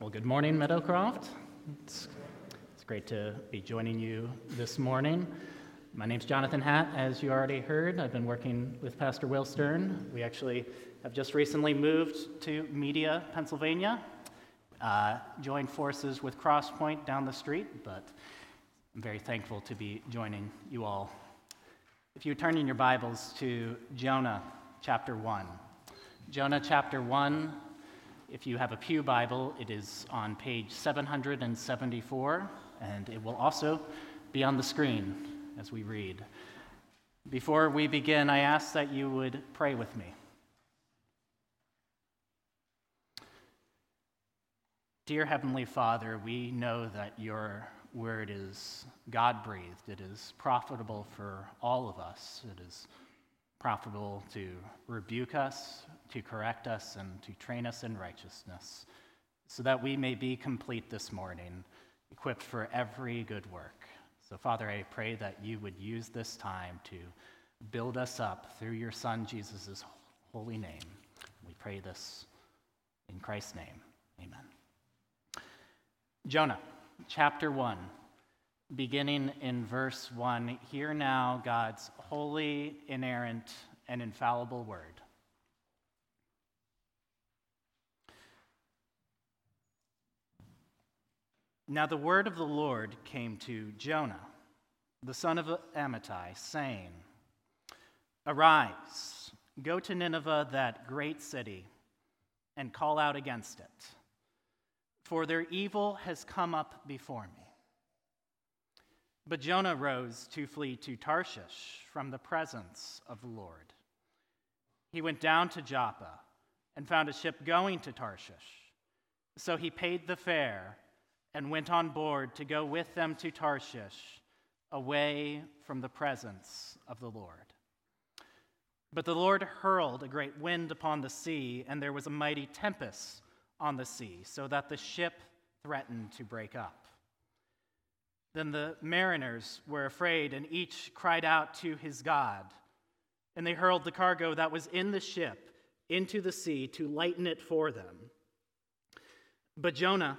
Well, good morning, Meadowcroft. It's, it's great to be joining you this morning. My name's Jonathan Hatt, as you already heard. I've been working with Pastor Will Stern. We actually have just recently moved to Media, Pennsylvania, uh, joined forces with Crosspoint down the street, but I'm very thankful to be joining you all. If you turn in your Bibles to Jonah chapter 1. Jonah chapter 1, if you have a Pew Bible, it is on page 774, and it will also be on the screen as we read. Before we begin, I ask that you would pray with me. Dear Heavenly Father, we know that your word is God breathed. It is profitable for all of us. It is profitable to rebuke us, to correct us, and to train us in righteousness, so that we may be complete this morning, equipped for every good work. So, Father, I pray that you would use this time to build us up through your Son, Jesus' holy name. We pray this in Christ's name. Amen. Jonah, chapter 1, beginning in verse 1. Hear now God's holy, inerrant, and infallible word. Now the word of the Lord came to Jonah, the son of Amittai, saying, Arise, go to Nineveh, that great city, and call out against it, for their evil has come up before me. But Jonah rose to flee to Tarshish from the presence of the Lord. He went down to Joppa and found a ship going to Tarshish. So he paid the fare and went on board to go with them to Tarshish, away from the presence of the Lord. But the Lord hurled a great wind upon the sea, and there was a mighty tempest on the sea, so that the ship threatened to break up. Then the mariners were afraid, and each cried out to his God. And they hurled the cargo that was in the ship into the sea to lighten it for them. But Jonah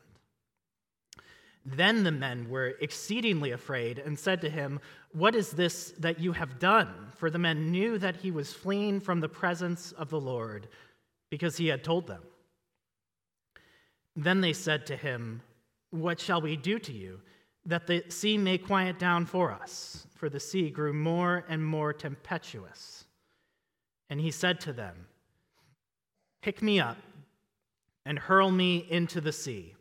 Then the men were exceedingly afraid and said to him, What is this that you have done? For the men knew that he was fleeing from the presence of the Lord, because he had told them. Then they said to him, What shall we do to you, that the sea may quiet down for us? For the sea grew more and more tempestuous. And he said to them, Pick me up and hurl me into the sea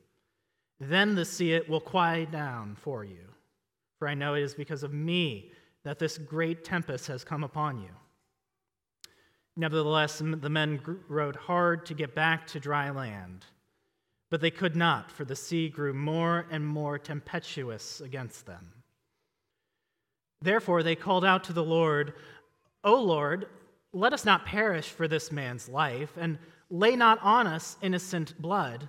then the sea it will quiet down for you. For I know it is because of me that this great tempest has come upon you. Nevertheless, the men rowed hard to get back to dry land, but they could not, for the sea grew more and more tempestuous against them. Therefore, they called out to the Lord, O Lord, let us not perish for this man's life, and lay not on us innocent blood.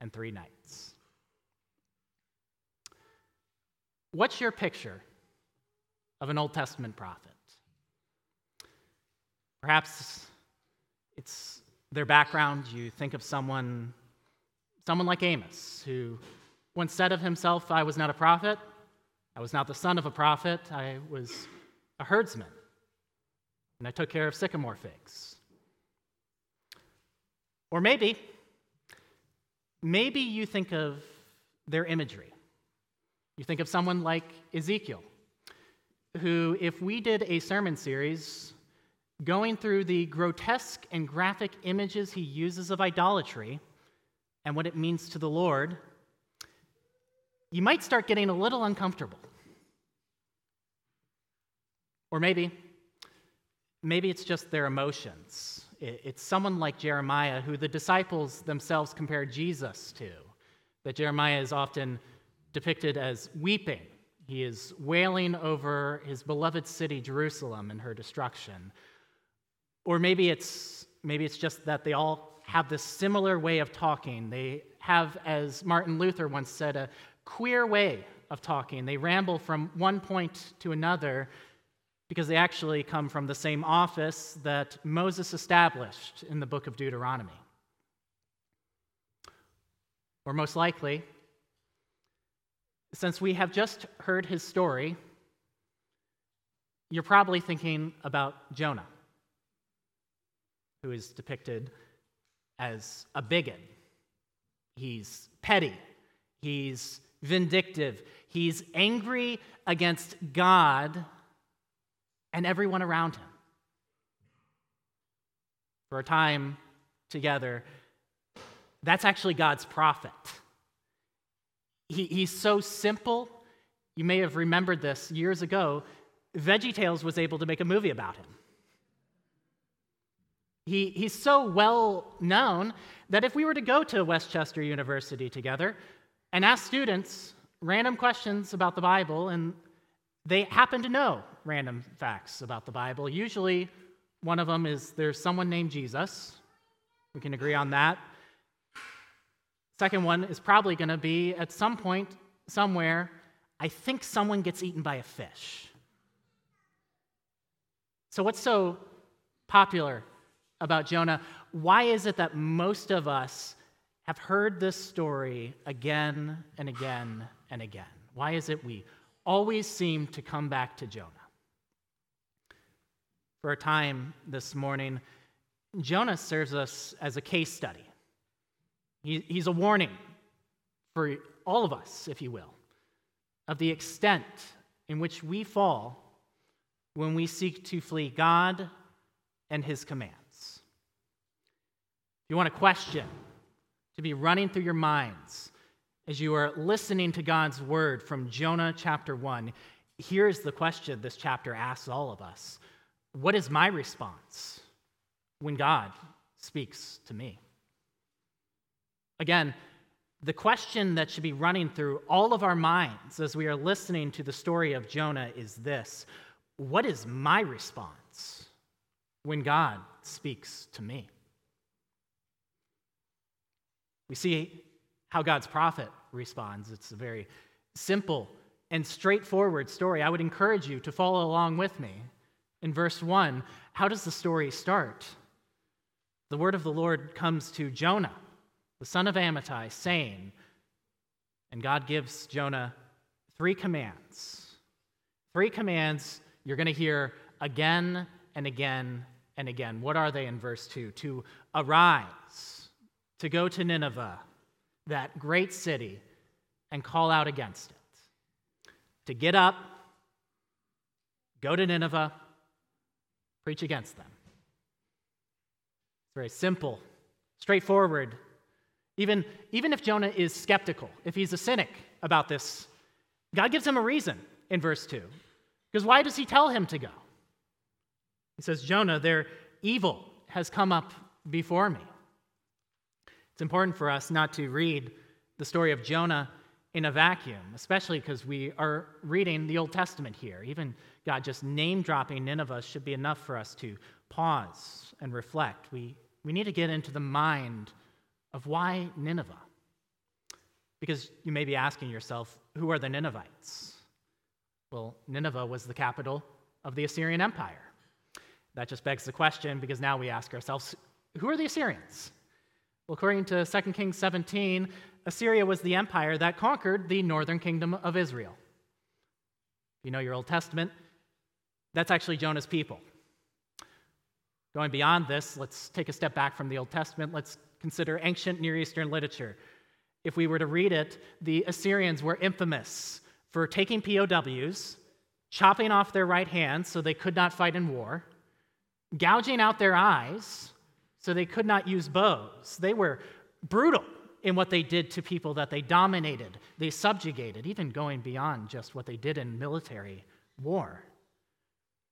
and three nights. what's your picture of an Old Testament prophet? Perhaps it's their background. You think of someone, someone like Amos, who once said of himself, I was not a prophet, I was not the son of a prophet, I was a herdsman, and I took care of sycamore figs. Or maybe, maybe you think of their imagery. You think of someone like Ezekiel, who, if we did a sermon series going through the grotesque and graphic images he uses of idolatry and what it means to the Lord, you might start getting a little uncomfortable. Or maybe, maybe it's just their emotions. It's someone like Jeremiah, who the disciples themselves compare Jesus to. That Jeremiah is often depicted as weeping. He is wailing over his beloved city, Jerusalem, and her destruction. Or maybe it's, maybe it's just that they all have this similar way of talking. They have, as Martin Luther once said, a queer way of talking. They ramble from one point to another because they actually come from the same office that Moses established in the book of Deuteronomy. Or most likely, since we have just heard his story, you're probably thinking about Jonah, who is depicted as a bigot. He's petty, he's vindictive, he's angry against God and everyone around him. For a time together, that's actually God's prophet. He, he's so simple. You may have remembered this years ago. VeggieTales was able to make a movie about him. He, he's so well known that if we were to go to West Chester University together and ask students random questions about the Bible, and they happen to know random facts about the Bible, usually one of them is there's someone named Jesus. We can agree on that. Second one is probably going to be at some point, somewhere, I think someone gets eaten by a fish. So, what's so popular about Jonah? Why is it that most of us have heard this story again and again and again? Why is it we always seem to come back to Jonah? For a time this morning, Jonah serves us as a case study. He, he's a warning for all of us, if you will, of the extent in which we fall when we seek to flee God and his commands. If you want a question to be running through your minds as you are listening to God's word from Jonah chapter 1, here's the question this chapter asks all of us What is my response when God speaks to me? Again, the question that should be running through all of our minds as we are listening to the story of Jonah is this What is my response when God speaks to me? We see how God's prophet responds. It's a very simple and straightforward story. I would encourage you to follow along with me. In verse 1, how does the story start? The word of the Lord comes to Jonah the son of Amittai, saying, and God gives Jonah three commands. Three commands you're going to hear again and again and again. What are they in verse 2? To arise, to go to Nineveh, that great city, and call out against it. To get up, go to Nineveh, preach against them. It's very simple, straightforward even, even if Jonah is skeptical, if he's a cynic about this, God gives him a reason in verse 2. Because why does he tell him to go? He says, Jonah, their evil has come up before me. It's important for us not to read the story of Jonah in a vacuum, especially because we are reading the Old Testament here. Even God just name dropping Nineveh should be enough for us to pause and reflect. We, we need to get into the mind of why Nineveh? Because you may be asking yourself, who are the Ninevites? Well, Nineveh was the capital of the Assyrian Empire. That just begs the question because now we ask ourselves who are the Assyrians? Well, according to 2 Kings 17, Assyria was the empire that conquered the northern kingdom of Israel. You know your Old Testament, that's actually Jonah's people. Going beyond this, let's take a step back from the Old Testament. Let's consider ancient Near Eastern literature. If we were to read it, the Assyrians were infamous for taking POWs, chopping off their right hands so they could not fight in war, gouging out their eyes so they could not use bows. They were brutal in what they did to people that they dominated, they subjugated, even going beyond just what they did in military war.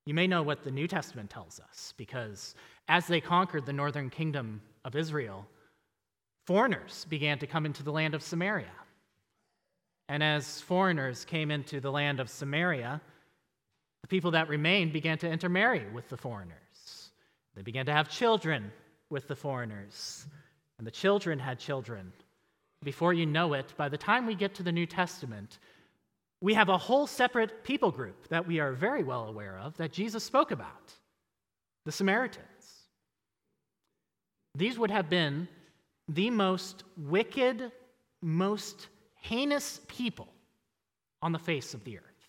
You may know what the New Testament tells us, because as they conquered the northern kingdom of Israel, foreigners began to come into the land of Samaria. And as foreigners came into the land of Samaria, the people that remained began to intermarry with the foreigners. They began to have children with the foreigners, and the children had children. Before you know it, by the time we get to the New Testament, we have a whole separate people group that we are very well aware of that Jesus spoke about the Samaritans. These would have been the most wicked, most heinous people on the face of the earth.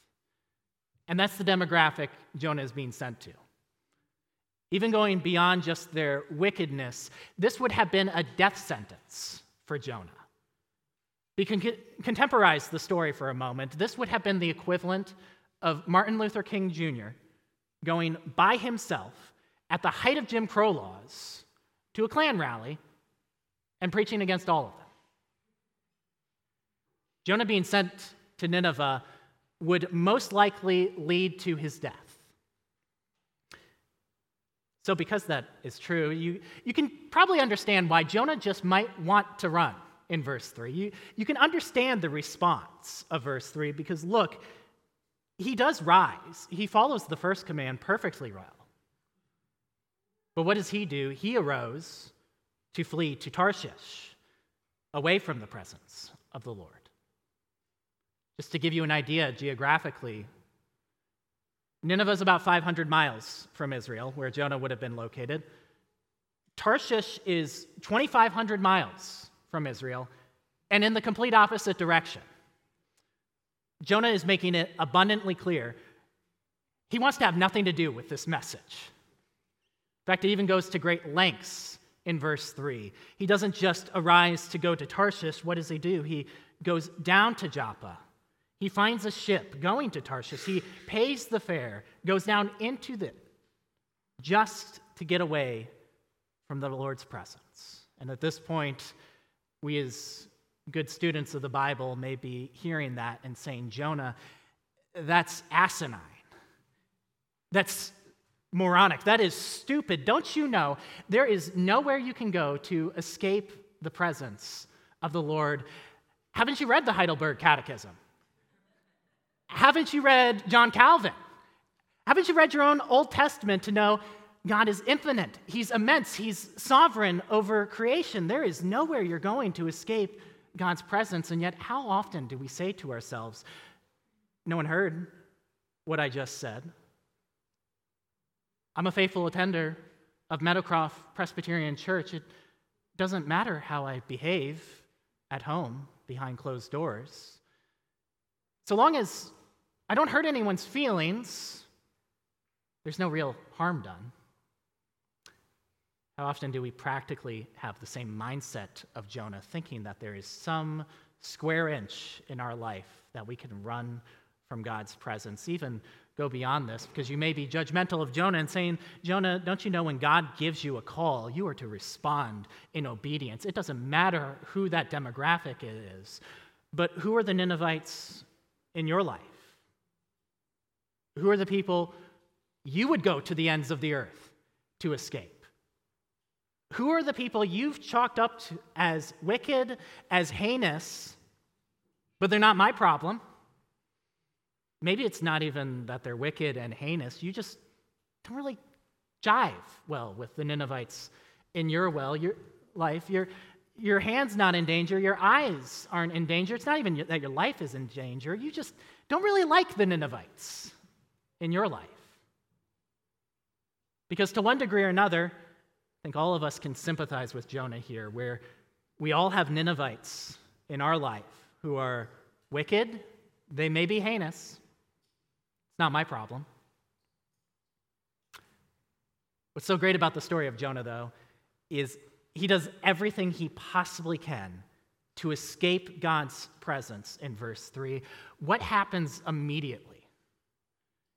And that's the demographic Jonah is being sent to. Even going beyond just their wickedness, this would have been a death sentence for Jonah. We can contemporize the story for a moment. This would have been the equivalent of Martin Luther King Jr. going by himself at the height of Jim Crow laws to a Klan rally and preaching against all of them. Jonah being sent to Nineveh would most likely lead to his death. So, because that is true, you, you can probably understand why Jonah just might want to run in verse 3. You, you can understand the response of verse 3 because look, he does rise. He follows the first command perfectly well. But what does he do? He arose to flee to Tarshish, away from the presence of the Lord. Just to give you an idea geographically, Nineveh is about 500 miles from Israel, where Jonah would have been located. Tarshish is 2,500 miles from Israel, and in the complete opposite direction. Jonah is making it abundantly clear he wants to have nothing to do with this message. In fact, it even goes to great lengths in verse 3. He doesn't just arise to go to Tarshish. What does he do? He goes down to Joppa he finds a ship going to Tarshish. He pays the fare, goes down into the just to get away from the Lord's presence. And at this point, we as good students of the Bible may be hearing that and saying, Jonah, that's asinine. That's moronic. That is stupid. Don't you know there is nowhere you can go to escape the presence of the Lord? Haven't you read the Heidelberg Catechism? Haven't you read John Calvin? Haven't you read your own Old Testament to know God is infinite? He's immense. He's sovereign over creation. There is nowhere you're going to escape God's presence. And yet, how often do we say to ourselves, No one heard what I just said? I'm a faithful attender of Meadowcroft Presbyterian Church. It doesn't matter how I behave at home behind closed doors. So long as I don't hurt anyone's feelings, there's no real harm done. How often do we practically have the same mindset of Jonah, thinking that there is some square inch in our life that we can run from God's presence, even go beyond this, because you may be judgmental of Jonah and saying, Jonah, don't you know when God gives you a call, you are to respond in obedience? It doesn't matter who that demographic is, but who are the Ninevites in your life? Who are the people you would go to the ends of the earth to escape? Who are the people you've chalked up as wicked, as heinous, but they're not my problem? Maybe it's not even that they're wicked and heinous. You just don't really jive well with the Ninevites in your well, your life. You're, your hand's not in danger, your eyes aren't in danger. It's not even that your life is in danger. You just don't really like the Ninevites in your life. Because to one degree or another, I think all of us can sympathize with Jonah here, where we all have Ninevites in our life who are wicked, they may be heinous. It's not my problem. What's so great about the story of Jonah, though, is he does everything he possibly can to escape God's presence in verse 3. What happens immediately?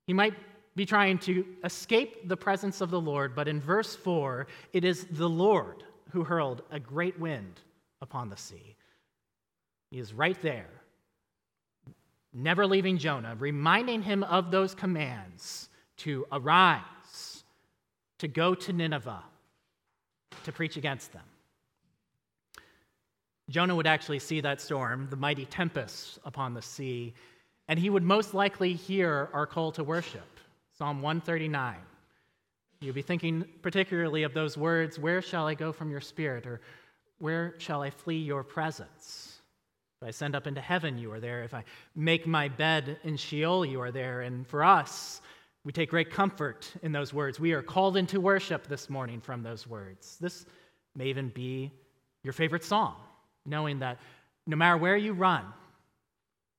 He might be trying to escape the presence of the Lord, but in verse 4, it is the Lord who hurled a great wind upon the sea. He is right there, never leaving Jonah, reminding him of those commands to arise, to go to Nineveh, to preach against them. Jonah would actually see that storm, the mighty tempest upon the sea, and he would most likely hear our call to worship, Psalm 139. You'll be thinking particularly of those words, Where shall I go from your spirit? or Where shall I flee your presence? If I send up into heaven, you are there. If I make my bed in Sheol, you are there. And for us, we take great comfort in those words. We are called into worship this morning from those words. This may even be your favorite song, knowing that no matter where you run,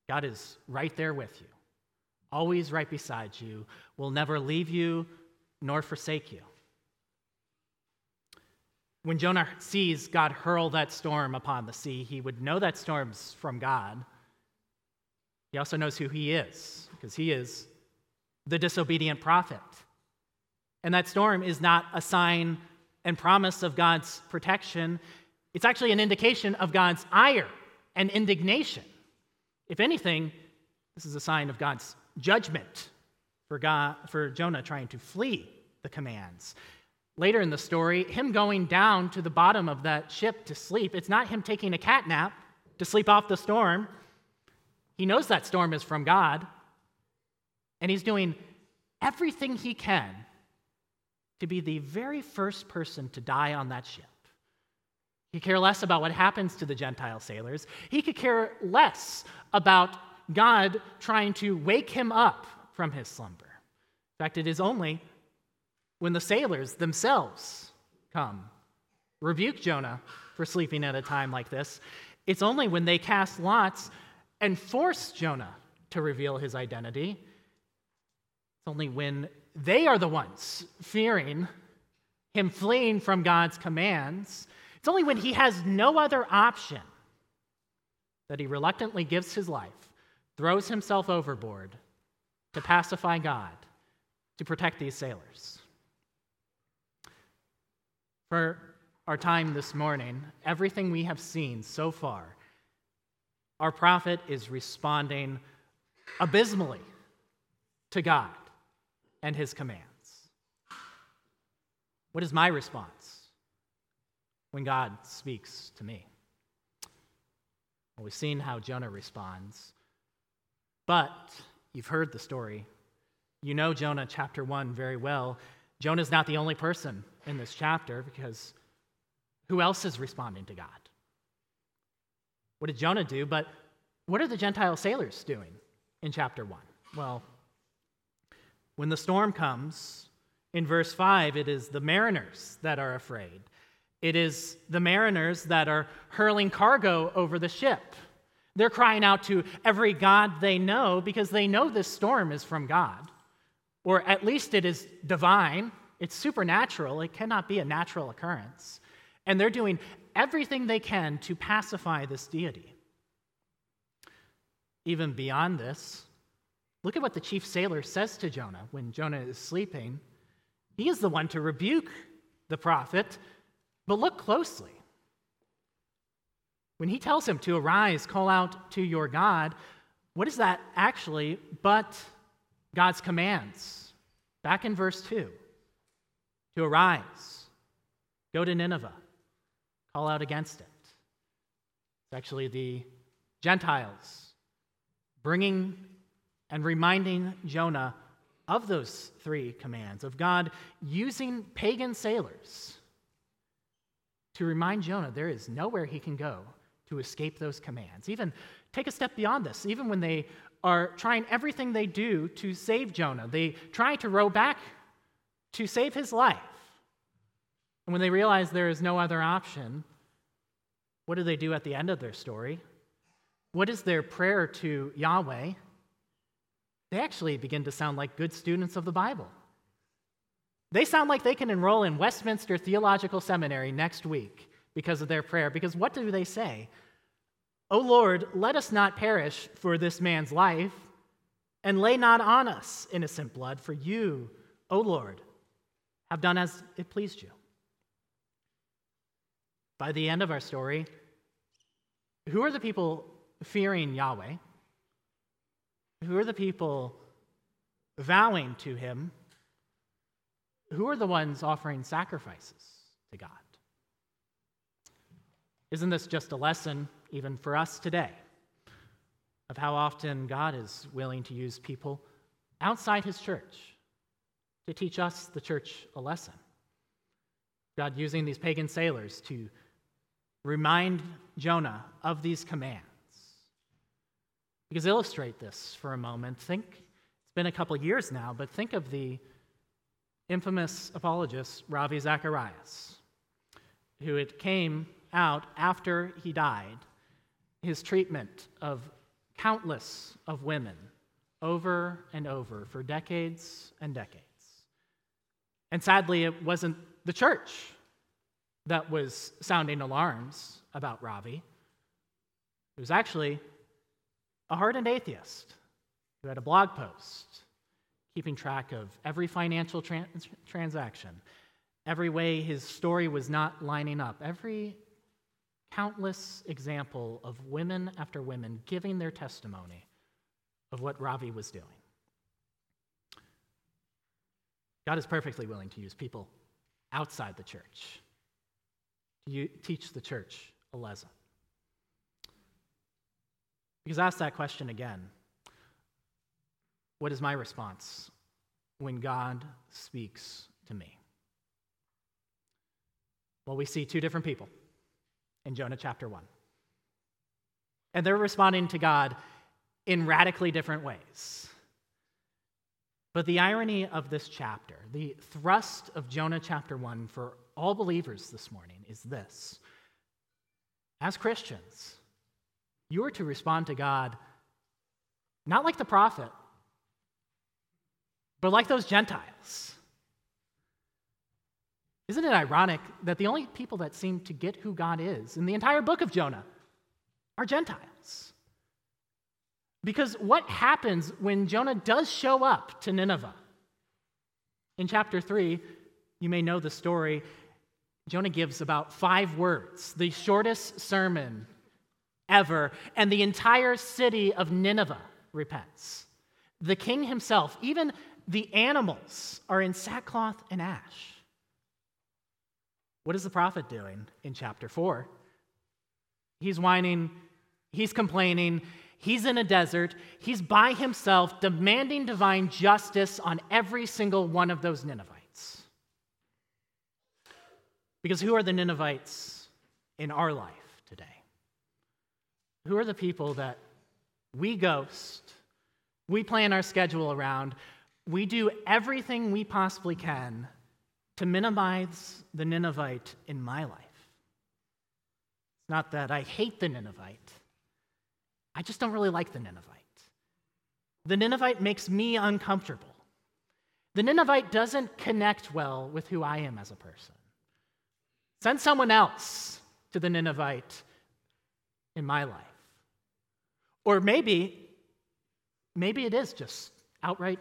God is right there with you, always right beside you, will never leave you nor forsake you. When Jonah sees God hurl that storm upon the sea, he would know that storm's from God. He also knows who he is, because he is the disobedient prophet. And that storm is not a sign and promise of God's protection, it's actually an indication of God's ire and indignation. If anything, this is a sign of God's judgment for, God, for Jonah trying to flee the commands. Later in the story, him going down to the bottom of that ship to sleep, it's not him taking a cat nap to sleep off the storm. He knows that storm is from God, and he's doing everything he can to be the very first person to die on that ship. He care less about what happens to the Gentile sailors. He could care less about God trying to wake him up from his slumber. In fact, it is only when the sailors themselves come, rebuke Jonah for sleeping at a time like this. It's only when they cast lots and force Jonah to reveal his identity. It's only when they are the ones fearing him fleeing from God's commands. It's only when he has no other option that he reluctantly gives his life, throws himself overboard to pacify God, to protect these sailors. For our time this morning, everything we have seen so far, our prophet is responding abysmally to God and his commands. What is my response when God speaks to me? Well, we've seen how Jonah responds, but you've heard the story. You know Jonah chapter 1 very well. Jonah's not the only person in this chapter because who else is responding to God? What did Jonah do? But what are the Gentile sailors doing in chapter 1? Well, when the storm comes, in verse 5, it is the mariners that are afraid. It is the mariners that are hurling cargo over the ship. They're crying out to every God they know because they know this storm is from God, or at least it is divine. It's supernatural, it cannot be a natural occurrence. And they're doing everything they can to pacify this deity. Even beyond this, look at what the chief sailor says to Jonah when Jonah is sleeping. He is the one to rebuke the prophet, but look closely. When he tells him to arise, call out to your God, what is that actually but God's commands? Back in verse 2 to arise, go to Nineveh, call out against it. It's actually the Gentiles bringing and reminding Jonah of those three commands, of God using pagan sailors to remind Jonah there is nowhere he can go to escape those commands. Even take a step beyond this, even when they are trying everything they do to save Jonah, they try to row back to save his life. And when they realize there is no other option, what do they do at the end of their story? What is their prayer to Yahweh? They actually begin to sound like good students of the Bible. They sound like they can enroll in Westminster Theological Seminary next week because of their prayer. Because what do they say? O Lord, let us not perish for this man's life, and lay not on us innocent blood, for you, O Lord, have done as it pleased you. By the end of our story, who are the people fearing Yahweh? Who are the people vowing to him? Who are the ones offering sacrifices to God? Isn't this just a lesson, even for us today, of how often God is willing to use people outside his church to teach us, the church, a lesson? God using these pagan sailors to remind Jonah of these commands. Because illustrate this for a moment. Think, it's been a couple years now, but think of the infamous apologist Ravi Zacharias, who it came out after he died, his treatment of countless of women over and over for decades and decades. And sadly, it wasn't the church that was sounding alarms about Ravi. It was actually a hardened atheist who had a blog post keeping track of every financial trans- transaction, every way his story was not lining up, every countless example of women after women giving their testimony of what Ravi was doing. God is perfectly willing to use people outside the church to teach the church a lesson. Because ask that question again. What is my response when God speaks to me? Well, we see two different people in Jonah chapter 1. And they're responding to God in radically different ways. But the irony of this chapter, the thrust of Jonah chapter 1 for all believers this morning is this. As Christians, you are to respond to God not like the prophet, but like those Gentiles. Isn't it ironic that the only people that seem to get who God is in the entire book of Jonah are Gentiles? Because what happens when Jonah does show up to Nineveh? In chapter 3, you may know the story. Jonah gives about five words, the shortest sermon ever, and the entire city of Nineveh repents. The king himself, even the animals, are in sackcloth and ash. What is the prophet doing in chapter 4? He's whining, he's complaining, he's in a desert, he's by himself demanding divine justice on every single one of those Ninevites. Because who are the Ninevites in our life? Who are the people that we ghost, we plan our schedule around, we do everything we possibly can to minimize the Ninevite in my life? It's not that I hate the Ninevite, I just don't really like the Ninevite. The Ninevite makes me uncomfortable. The Ninevite doesn't connect well with who I am as a person. Send someone else to the Ninevite in my life. Or maybe, maybe it is just outright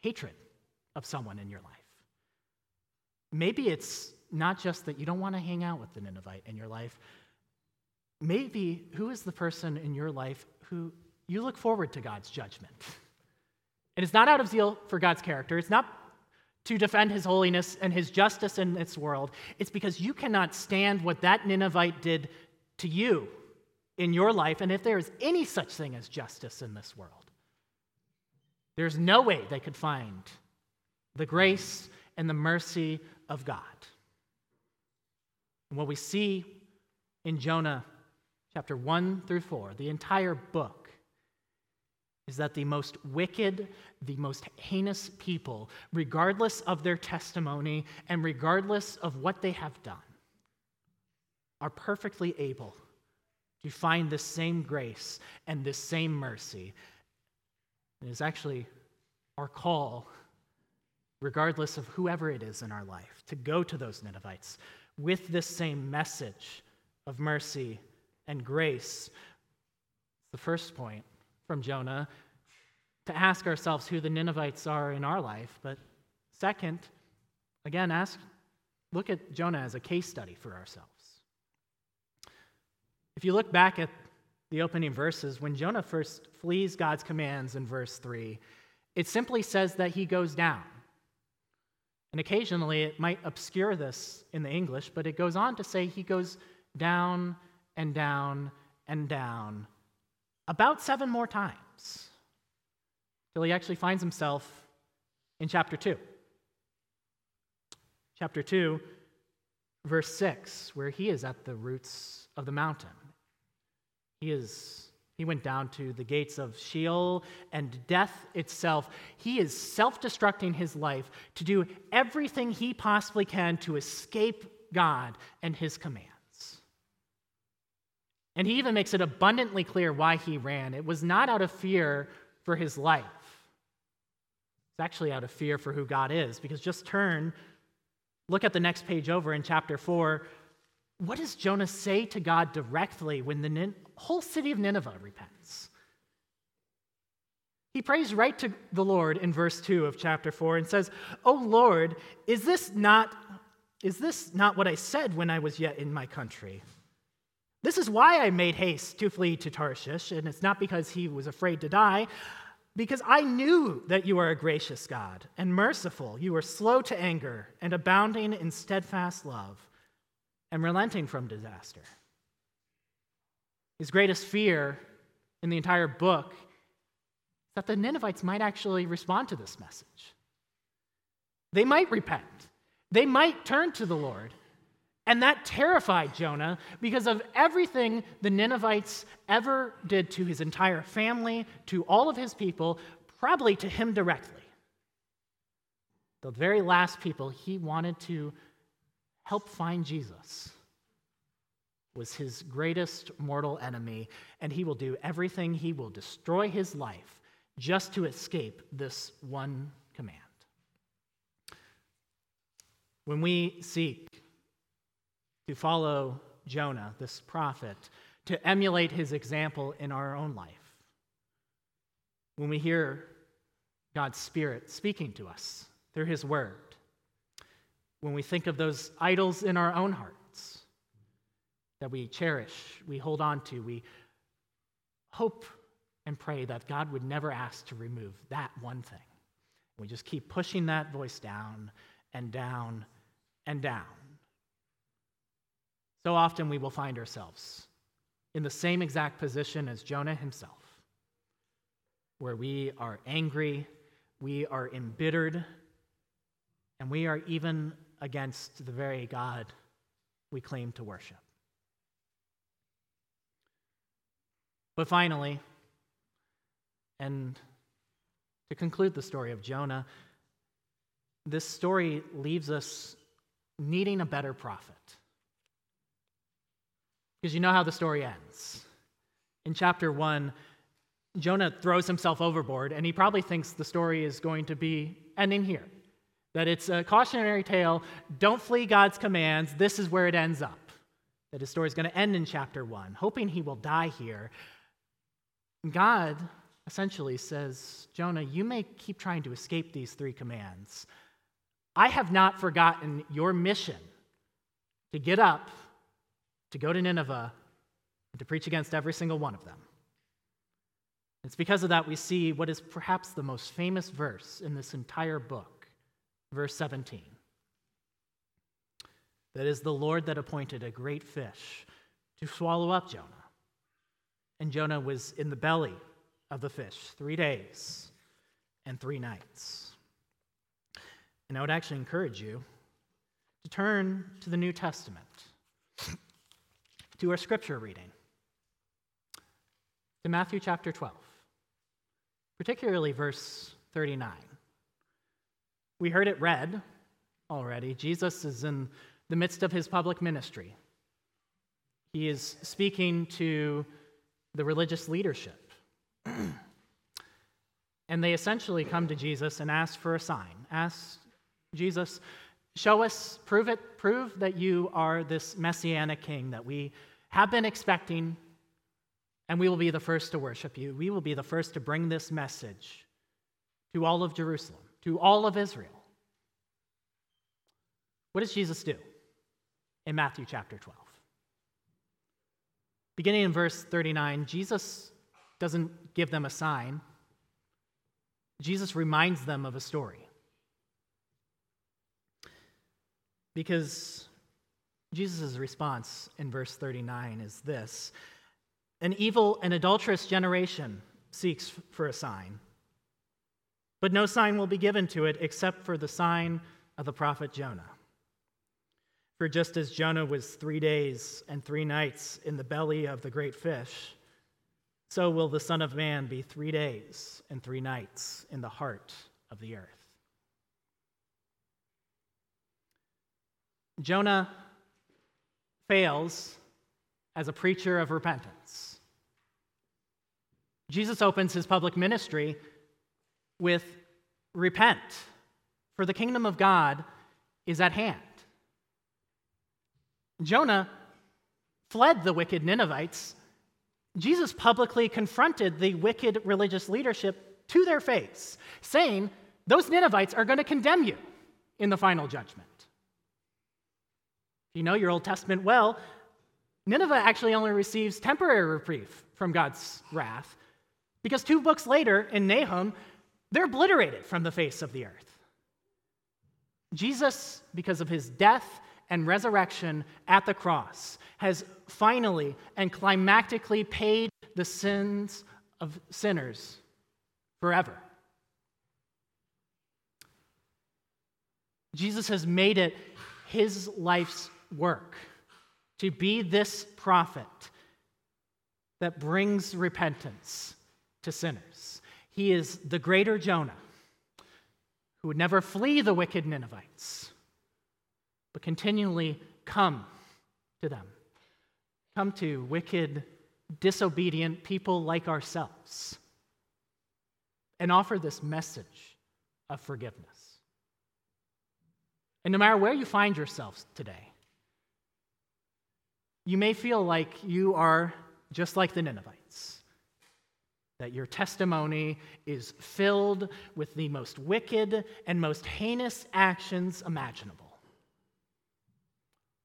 hatred of someone in your life. Maybe it's not just that you don't want to hang out with the Ninevite in your life. Maybe who is the person in your life who you look forward to God's judgment? And It is not out of zeal for God's character. It's not to defend his holiness and his justice in this world, it's because you cannot stand what that Ninevite did to you in your life, and if there is any such thing as justice in this world. There's no way they could find the grace and the mercy of God. And what we see in Jonah chapter 1 through 4, the entire book, is that the most wicked, the most heinous people, regardless of their testimony and regardless of what they have done, are perfectly able to find the same grace and the same mercy. It is actually our call, regardless of whoever it is in our life, to go to those Ninevites with this same message of mercy and grace. The first point from Jonah to ask ourselves who the Ninevites are in our life, but second, again, ask look at Jonah as a case study for ourselves. If you look back at the opening verses, when Jonah first flees God's commands in verse 3, it simply says that he goes down. And occasionally it might obscure this in the English, but it goes on to say he goes down and down and down about seven more times till he actually finds himself in chapter 2. Chapter 2, verse 6, where he is at the roots of the mountain. He is he went down to the gates of Sheol and death itself. He is self destructing his life to do everything he possibly can to escape God and his commands. And he even makes it abundantly clear why he ran. It was not out of fear for his life, it's actually out of fear for who God is. Because just turn, look at the next page over in chapter 4. What does Jonah say to God directly when the whole city of Nineveh repents? He prays right to the Lord in verse 2 of chapter 4 and says, "Oh Lord, is this not is this not what I said when I was yet in my country? This is why I made haste to flee to Tarshish, and it's not because he was afraid to die, because I knew that you are a gracious God and merciful. You are slow to anger and abounding in steadfast love." And relenting from disaster. His greatest fear in the entire book is that the Ninevites might actually respond to this message. They might repent, they might turn to the Lord. And that terrified Jonah because of everything the Ninevites ever did to his entire family, to all of his people, probably to him directly. The very last people he wanted to help find Jesus was his greatest mortal enemy, and he will do everything, he will destroy his life just to escape this one command. When we seek to follow Jonah, this prophet, to emulate his example in our own life, when we hear God's Spirit speaking to us through his word, when we think of those idols in our own hearts that we cherish, we hold on to, we hope and pray that God would never ask to remove that one thing. We just keep pushing that voice down and down and down. So often we will find ourselves in the same exact position as Jonah himself, where we are angry, we are embittered, and we are even against the very God we claim to worship. But finally, and to conclude the story of Jonah, this story leaves us needing a better prophet. Because you know how the story ends. In chapter 1, Jonah throws himself overboard, and he probably thinks the story is going to be ending here. That it's a cautionary tale. Don't flee God's commands. This is where it ends up. That his story is going to end in chapter one, hoping he will die here. God essentially says, Jonah, you may keep trying to escape these three commands. I have not forgotten your mission to get up, to go to Nineveh, and to preach against every single one of them. It's because of that we see what is perhaps the most famous verse in this entire book verse 17. That is the Lord that appointed a great fish to swallow up Jonah. And Jonah was in the belly of the fish three days and three nights. And I would actually encourage you to turn to the New Testament to our scripture reading, to Matthew chapter 12, particularly verse 39. We heard it read already. Jesus is in the midst of his public ministry. He is speaking to the religious leadership. and they essentially come to Jesus and ask for a sign. Ask Jesus, show us, prove it, prove that you are this messianic king that we have been expecting, and we will be the first to worship you. We will be the first to bring this message to all of Jerusalem, to all of Israel. What does Jesus do in Matthew chapter 12? Beginning in verse 39, Jesus doesn't give them a sign, Jesus reminds them of a story. Because Jesus' response in verse 39 is this An evil and adulterous generation seeks for a sign, but no sign will be given to it except for the sign of the prophet Jonah. For just as Jonah was three days and three nights in the belly of the great fish, so will the Son of Man be three days and three nights in the heart of the earth. Jonah fails as a preacher of repentance. Jesus opens his public ministry with repent, for the kingdom of God is at hand. Jonah fled the wicked Ninevites. Jesus publicly confronted the wicked religious leadership to their face, saying, Those Ninevites are going to condemn you in the final judgment. If you know your Old Testament well, Nineveh actually only receives temporary reprieve from God's wrath because two books later in Nahum, they're obliterated from the face of the earth. Jesus, because of his death and resurrection at the cross has finally and climactically paid the sins of sinners forever. Jesus has made it his life's work to be this prophet that brings repentance to sinners. He is the greater Jonah who would never flee the wicked Ninevites but continually come to them. Come to wicked, disobedient people like ourselves and offer this message of forgiveness. And no matter where you find yourselves today, you may feel like you are just like the Ninevites, that your testimony is filled with the most wicked and most heinous actions imaginable.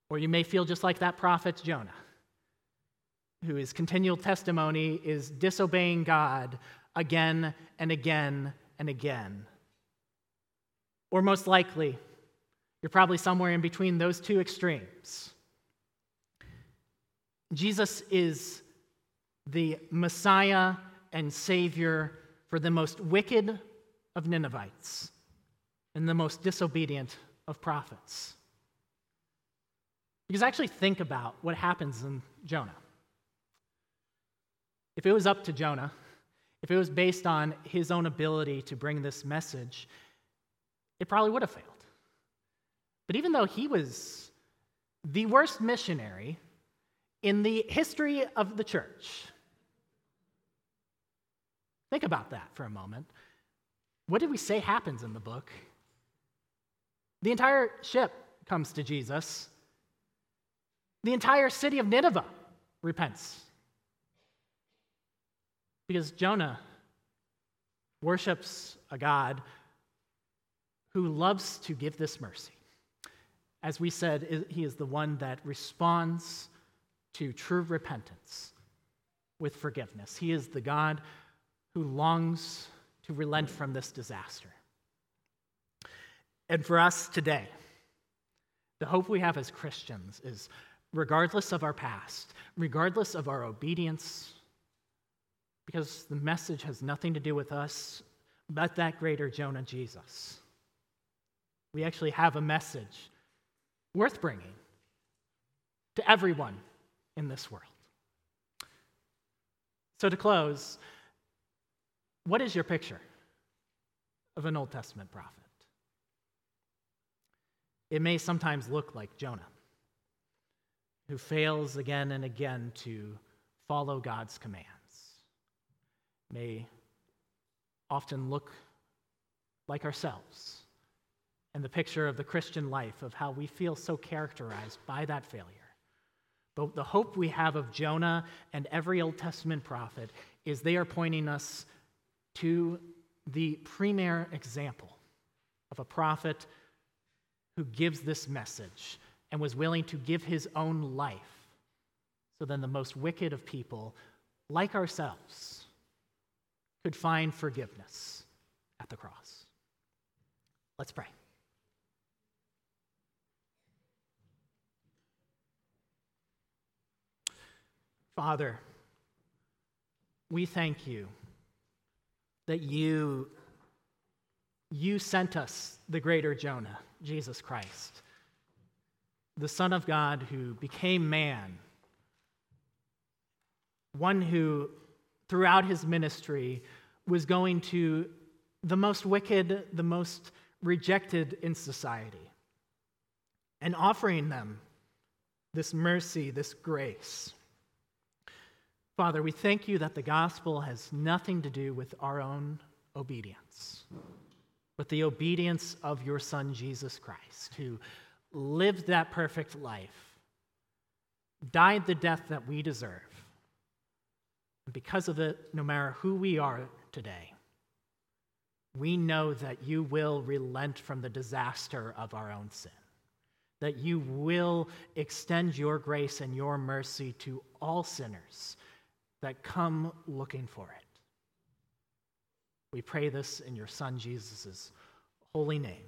Or you may feel just like that prophet Jonah, whose continual testimony is disobeying God again and again and again. Or most likely, you're probably somewhere in between those two extremes. Jesus is the Messiah and Savior for the most wicked of Ninevites and the most disobedient of prophets. Because actually think about what happens in Jonah. If it was up to Jonah, if it was based on his own ability to bring this message, it probably would have failed. But even though he was the worst missionary in the history of the church, think about that for a moment. What did we say happens in the book? The entire ship comes to Jesus the entire city of Nineveh repents. Because Jonah worships a God who loves to give this mercy. As we said, he is the one that responds to true repentance with forgiveness. He is the God who longs to relent from this disaster. And for us today, the hope we have as Christians is regardless of our past, regardless of our obedience, because the message has nothing to do with us but that greater Jonah Jesus. We actually have a message worth bringing to everyone in this world. So, to close, what is your picture of an Old Testament prophet? It may sometimes look like Jonah, who fails again and again to follow God's commands. May often look like ourselves and the picture of the Christian life of how we feel so characterized by that failure. But the hope we have of Jonah and every Old Testament prophet is they are pointing us to the premier example of a prophet who gives this message and was willing to give his own life so then the most wicked of people, like ourselves, could find forgiveness at the cross. Let's pray. Father, we thank you that you, you sent us the greater Jonah, Jesus Christ, the Son of God who became man, one who, throughout his ministry, was going to the most wicked, the most rejected in society, and offering them this mercy, this grace. Father, we thank you that the gospel has nothing to do with our own obedience, but the obedience of your Son, Jesus Christ, who lived that perfect life, died the death that we deserve. And because of it, no matter who we are today, we know that you will relent from the disaster of our own sin, that you will extend your grace and your mercy to all sinners that come looking for it. We pray this in your Son, Jesus' holy name.